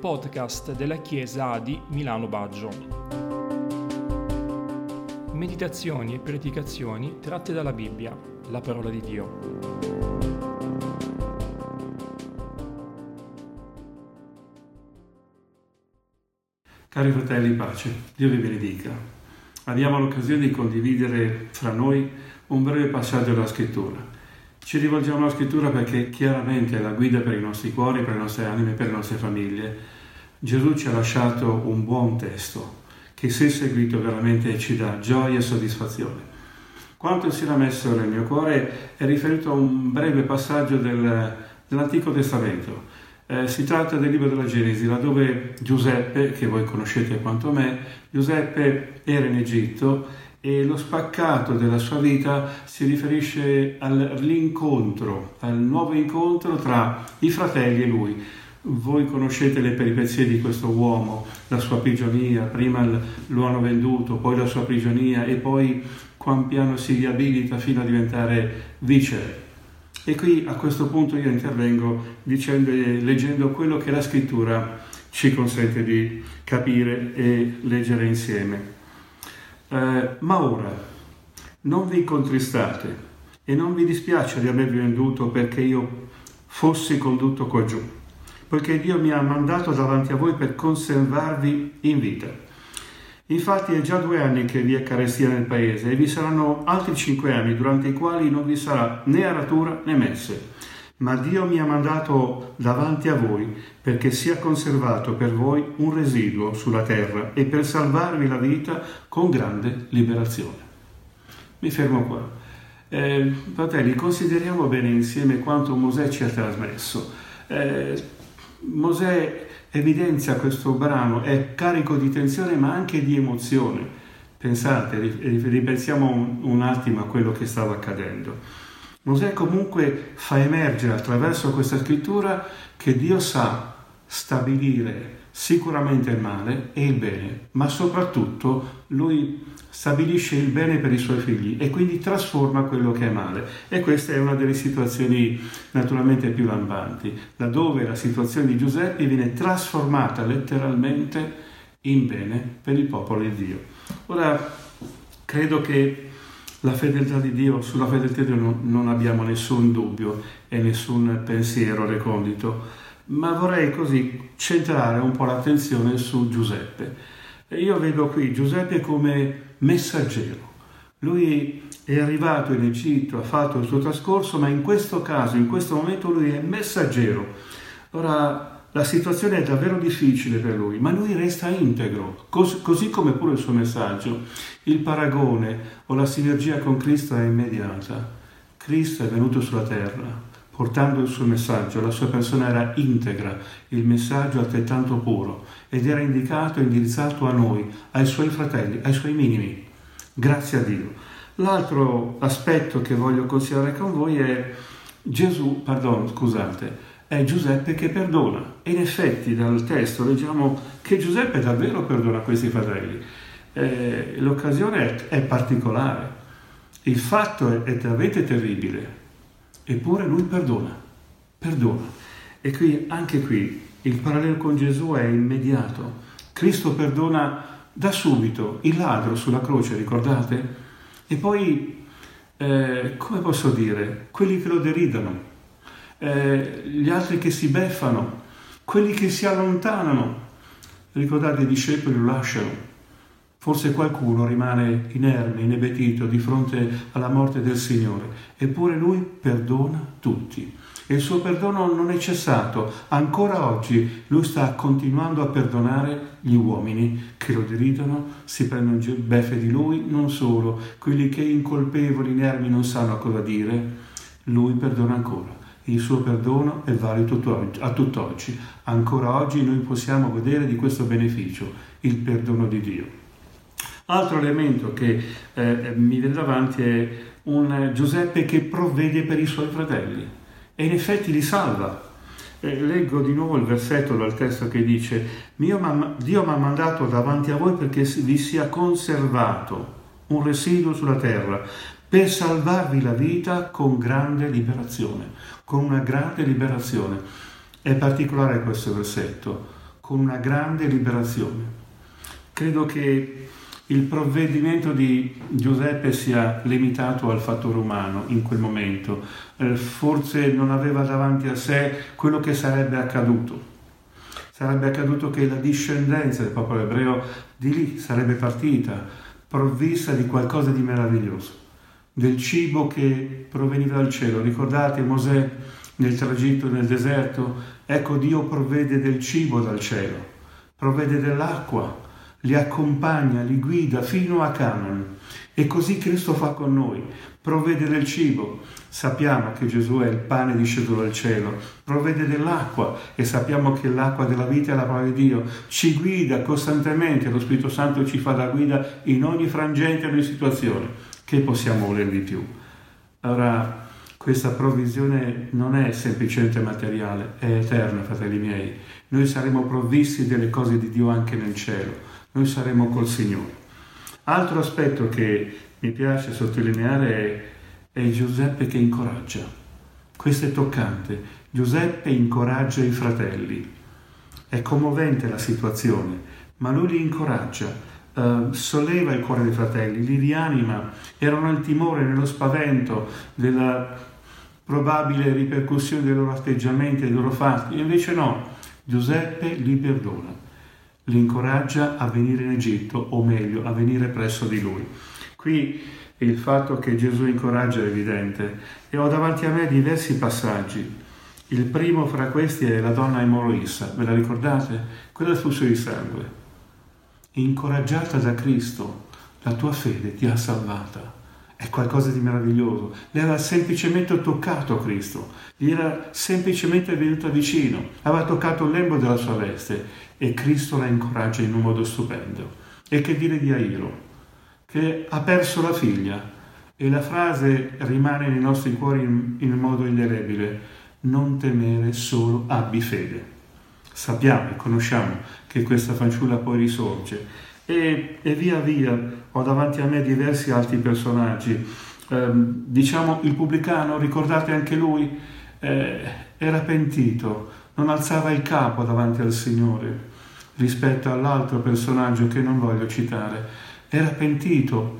podcast della Chiesa di Milano Baggio. Meditazioni e predicazioni tratte dalla Bibbia, la parola di Dio. Cari fratelli, pace, Dio vi benedica. Abbiamo l'occasione di condividere fra noi un breve passaggio della scrittura ci rivolgiamo alla scrittura perché chiaramente è la guida per i nostri cuori, per le nostre anime, per le nostre famiglie. Gesù ci ha lasciato un buon testo che se seguito veramente ci dà gioia e soddisfazione. Quanto si era messo nel mio cuore è riferito a un breve passaggio del, dell'Antico Testamento. Eh, si tratta del libro della Genesi, laddove Giuseppe, che voi conoscete quanto me, Giuseppe era in Egitto e lo spaccato della sua vita si riferisce all'incontro, al nuovo incontro tra i fratelli e lui. Voi conoscete le peripezie di questo uomo, la sua prigionia, prima lo hanno venduto, poi la sua prigionia e poi quan piano si riabilita fino a diventare vice. E qui a questo punto io intervengo dicendo, leggendo quello che la scrittura ci consente di capire e leggere insieme. Eh, ma ora non vi contristate e non vi dispiace di avervi venduto perché io fossi condotto qua giù, poiché Dio mi ha mandato davanti a voi per conservarvi in vita. Infatti è già due anni che vi è carestia nel paese e vi saranno altri cinque anni durante i quali non vi sarà né aratura né messe ma Dio mi ha mandato davanti a voi perché sia conservato per voi un residuo sulla terra e per salvarvi la vita con grande liberazione. Mi fermo qua. Eh, fratelli, consideriamo bene insieme quanto Mosè ci ha trasmesso. Eh, Mosè evidenzia questo brano, è carico di tensione ma anche di emozione. Pensate, ripensiamo un, un attimo a quello che stava accadendo. Mosè comunque fa emergere attraverso questa scrittura che Dio sa stabilire sicuramente il male e il bene, ma soprattutto lui stabilisce il bene per i suoi figli e quindi trasforma quello che è male. E questa è una delle situazioni naturalmente più lampanti, laddove la situazione di Giuseppe viene trasformata letteralmente in bene per il popolo di Dio. Ora, credo che la fedeltà di Dio, sulla fedeltà di Dio non, non abbiamo nessun dubbio e nessun pensiero recondito, ma vorrei così centrare un po' l'attenzione su Giuseppe. io vedo qui Giuseppe come messaggero. Lui è arrivato in Egitto, ha fatto il suo trascorso, ma in questo caso, in questo momento, lui è messaggero. Ora, la situazione è davvero difficile per lui, ma lui resta integro, cos- così come pure il suo messaggio. Il paragone o la sinergia con Cristo è immediata. Cristo è venuto sulla terra portando il suo messaggio, la sua persona era integra, il messaggio altrettanto puro ed era indicato e indirizzato a noi, ai suoi fratelli, ai suoi minimi. Grazie a Dio. L'altro aspetto che voglio considerare con voi è Gesù, pardon, scusate, è Giuseppe che perdona. E in effetti dal testo leggiamo che Giuseppe davvero perdona questi fratelli. Eh, l'occasione è, è, particolare, il fatto è, è veramente terribile, eppure lui perdona, perdona. E qui, anche qui, il parallelo con Gesù è immediato. Cristo perdona da subito il ladro sulla croce, ricordate? E poi, eh, come posso dire, quelli che lo deridono, eh, gli altri che si beffano, quelli che si allontanano. Ricordate, i discepoli lo lasciano. Forse qualcuno rimane inerme, inebetito di fronte alla morte del Signore, eppure lui perdona tutti. E il suo perdono non è cessato. Ancora oggi lui sta continuando a perdonare gli uomini che lo deridono, si prendono beffe di lui, non solo, quelli che incolpevoli, inermi non sanno cosa dire, lui perdona ancora il suo perdono è valido a tutt'oggi. Ancora oggi noi possiamo vedere di questo beneficio, il perdono di Dio. Altro elemento che eh, mi viene davanti è un Giuseppe che provvede per i suoi fratelli e in effetti li salva. Eh, leggo di nuovo il versetto dal testo che dice Dio mi ha mandato davanti a voi perché vi sia conservato un residuo sulla terra per salvarvi la vita con grande liberazione, con una grande liberazione. È particolare questo versetto, con una grande liberazione. Credo che il provvedimento di Giuseppe sia limitato al fattore umano in quel momento, eh, forse non aveva davanti a sé quello che sarebbe accaduto. Sarebbe accaduto che la discendenza del popolo ebreo di lì sarebbe partita, provvista di qualcosa di meraviglioso, del cibo che proveniva dal cielo. Ricordate Mosè nel tragitto nel deserto? Ecco Dio provvede del cibo dal cielo, provvede dell'acqua li accompagna, li guida fino a Canaan. E così Cristo fa con noi, provvede del cibo, sappiamo che Gesù è il pane disceso dal cielo, provvede dell'acqua e sappiamo che l'acqua della vita è la parola di Dio, ci guida costantemente, lo Spirito Santo ci fa da guida in ogni frangente, in ogni situazione. Che possiamo volere di più? Allora, questa provvisione non è semplicemente materiale, è eterna, fratelli miei. Noi saremo provvisti delle cose di Dio anche nel cielo noi saremo col Signore. Altro aspetto che mi piace sottolineare è, è Giuseppe che incoraggia. Questo è toccante. Giuseppe incoraggia i fratelli. È commovente la situazione, ma lui li incoraggia, Uh, solleva il cuore dei fratelli, li rianima, erano nel timore, nello spavento della probabile ripercussione dei loro atteggiamenti, dei loro fatti, invece no, Giuseppe li perdona li incoraggia a venire in Egitto, o meglio, a venire presso di lui. Qui il fatto che Gesù incoraggia è evidente e ho davanti a me diversi passaggi. Il primo fra questi è la donna emoroissa, ve la ricordate? Quella del flusso di sangue. Incoraggiata da Cristo, la tua fede ti ha salvata. È qualcosa di meraviglioso. Le aveva semplicemente toccato Cristo, gli era semplicemente venuta vicino, aveva toccato il lembo della sua veste e Cristo la incoraggia in un modo stupendo. E che dire di Airo, che ha perso la figlia e la frase rimane nei nostri cuori in, in modo indelebile, non temere, solo abbi fede. Sappiamo e conosciamo che questa fanciulla poi risorge e, e, via via ho davanti a me diversi altri personaggi. Eh, diciamo il pubblicano, ricordate anche lui, eh, era pentito, non alzava il capo davanti al Signore rispetto all'altro personaggio che non voglio citare. Era pentito,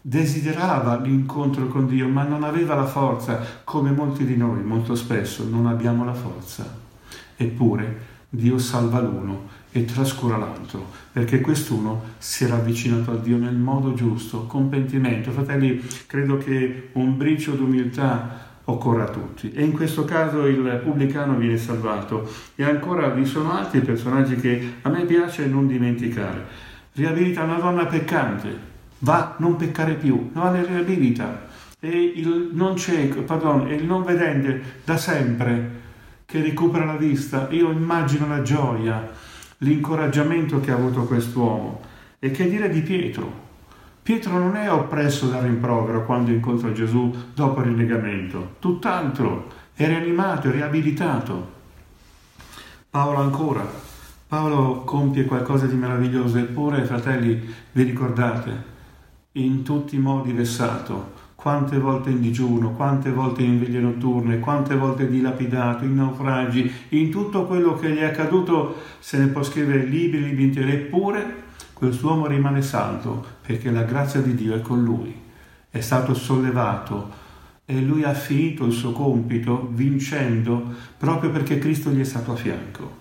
desiderava l'incontro con Dio, ma non aveva la forza, come molti di noi molto spesso non abbiamo la forza. Eppure Dio salva l'uno e trascura l'altro, perché quest'uno si era avvicinato a Dio nel modo giusto, con pentimento. Fratelli, credo che un briccio d'umiltà occorre a tutti. E in questo caso il pubblicano viene salvato. E ancora vi sono altri personaggi che a me piace non dimenticare. Riabilita una donna peccante, va, non peccare più, le riabilita. E il non cieco, pardon, il non vedente da sempre che recupera la vista. Io immagino la gioia, l'incoraggiamento che ha avuto quest'uomo. E che dire di Pietro? Pietro non è oppresso dal rimprovero quando incontra Gesù dopo il rinnegamento, tutt'altro, è rianimato, è riabilitato. Paolo ancora, Paolo compie qualcosa di meraviglioso, eppure, fratelli, vi ricordate, in tutti i modi vessato, quante volte in digiuno, quante volte in veglie notturne, quante volte dilapidato, in naufragi, in tutto quello che gli è accaduto se ne può scrivere libri, libri interi, eppure quest'uomo rimane saldo perché la grazia di Dio è con lui, è stato sollevato e lui ha finito il suo compito vincendo proprio perché Cristo gli è stato a fianco.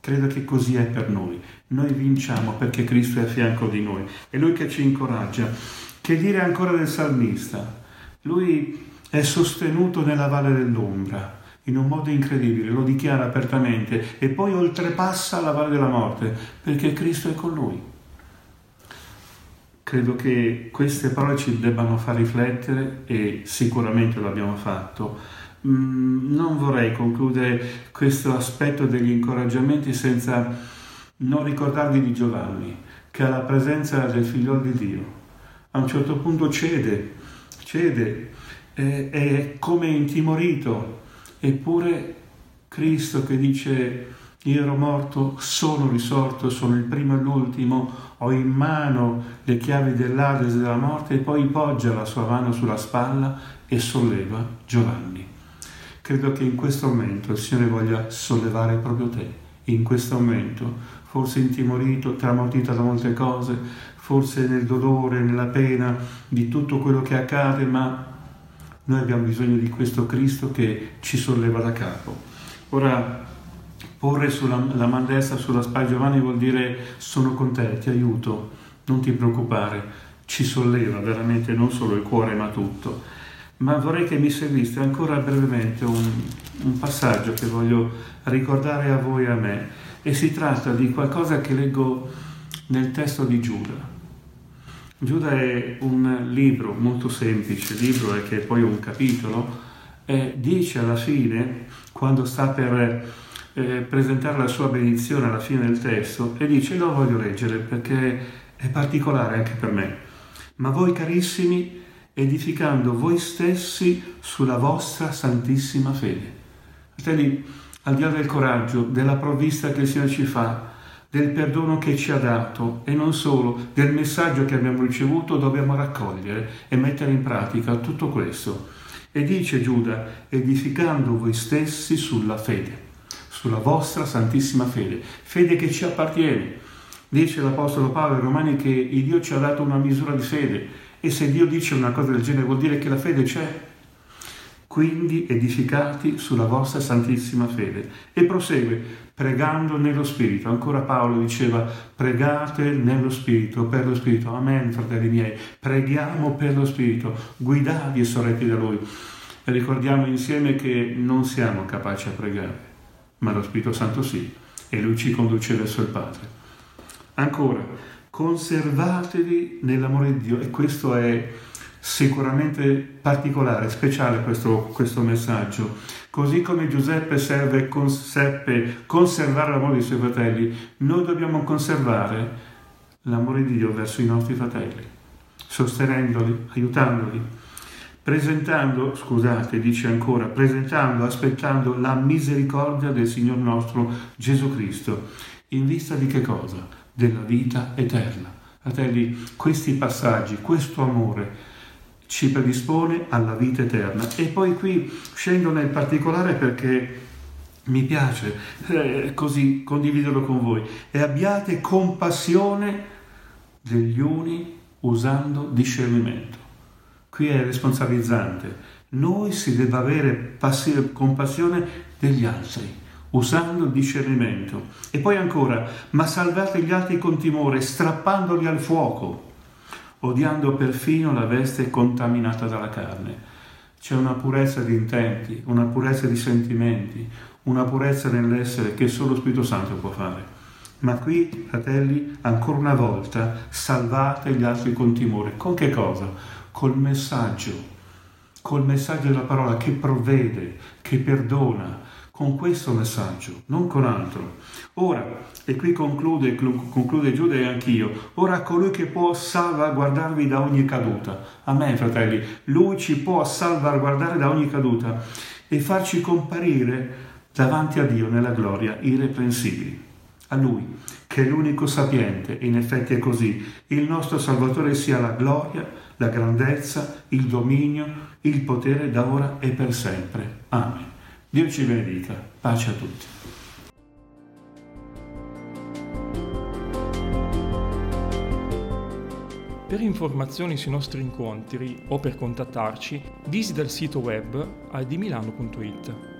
Credo che così è per noi. Noi vinciamo perché Cristo è a fianco di noi. È Lui che ci incoraggia. Che dire ancora del salmista? Lui è sostenuto nella valle dell'ombra in un modo incredibile, lo dichiara apertamente e poi oltrepassa la valle della morte perché Cristo è con lui. Credo che queste parole ci debbano far riflettere e sicuramente l'abbiamo fatto. Mm, non vorrei concludere questo aspetto degli incoraggiamenti senza non ricordarvi di Giovanni, che ha la presenza del figlio di Dio. A un certo punto cede, cede, è, è come intimorito, eppure Cristo che dice io ero morto, sono risorto, sono il primo e l'ultimo, ho in mano le chiavi dell'Ades della morte e poi poggia la sua mano sulla spalla e solleva Giovanni. Credo che in questo momento il Signore voglia sollevare proprio te in questo momento, forse intimorito, tramortito da molte cose, forse nel dolore, nella pena di tutto quello che accade, ma noi abbiamo bisogno di questo Cristo che ci solleva da capo. Ora, porre sulla, la mano destra sulla spalla Giovanni vuol dire sono con te, ti aiuto, non ti preoccupare, ci solleva veramente non solo il cuore ma tutto. Ma vorrei che mi seguiste ancora brevemente un, un passaggio che voglio ricordare a voi e a me e si tratta di qualcosa che leggo nel testo di Giuda. Giuda è un libro molto semplice, libro che è poi un capitolo, e dice alla fine, quando sta per eh, presentare la sua benedizione alla fine del testo, e dice lo voglio leggere perché è particolare anche per me. Ma voi carissimi, edificando voi stessi sulla vostra santissima fede. Fratelli, al di là del coraggio, della provvista che il Signore ci fa, del perdono che ci ha dato e non solo, del messaggio che abbiamo ricevuto, dobbiamo raccogliere e mettere in pratica tutto questo. E dice Giuda, edificando voi stessi sulla fede, sulla vostra santissima fede, fede che ci appartiene. Dice l'Apostolo Paolo ai Romani che Dio ci ha dato una misura di fede e se Dio dice una cosa del genere vuol dire che la fede c'è quindi edificati sulla vostra santissima fede. E prosegue, pregando nello Spirito. Ancora Paolo diceva, pregate nello Spirito, per lo Spirito. Amen, fratelli miei. Preghiamo per lo Spirito, guidati e sorretti da Lui. E ricordiamo insieme che non siamo capaci a pregare, ma lo Spirito Santo sì, e Lui ci conduce verso il Padre. Ancora, conservatevi nell'amore di Dio, e questo è sicuramente particolare, speciale questo, questo messaggio. Così come Giuseppe serve, seppe conservare l'amore dei suoi fratelli, noi dobbiamo conservare l'amore di Dio verso i nostri fratelli, sostenendoli, aiutandoli, presentando, scusate, dice ancora, presentando, aspettando la misericordia del Signor nostro Gesù Cristo, in vista di che cosa? Della vita eterna. Fratelli, questi passaggi, questo amore, ci predispone alla vita eterna. E poi qui scendo nel particolare perché mi piace eh, così condividerlo con voi. E abbiate compassione degli uni usando discernimento. Qui è responsabilizzante. Noi si deve avere passi- compassione degli altri usando il discernimento. E poi ancora, ma salvate gli altri con timore, strappandoli al fuoco odiando perfino la veste contaminata dalla carne. C'è una purezza di intenti, una purezza di sentimenti, una purezza nell'essere che solo lo Spirito Santo può fare. Ma qui, fratelli, ancora una volta, salvate gli altri con timore. Con che cosa? Col messaggio, col messaggio della parola che provvede, che perdona, con questo messaggio, non con altro. Ora, e qui conclude, conclude Giuda e anch'io, ora colui che può salvaguardarvi da ogni caduta. Amen, fratelli, lui ci può salvaguardare da ogni caduta e farci comparire davanti a Dio nella gloria irreprensibili. A lui, che è l'unico sapiente, in effetti è così, il nostro Salvatore sia la gloria, la grandezza, il dominio, il potere da ora e per sempre. Amen. Dio ci benedica. Pace a tutti. Per informazioni sui nostri incontri o per contattarci, visita il sito web aldimilano.it.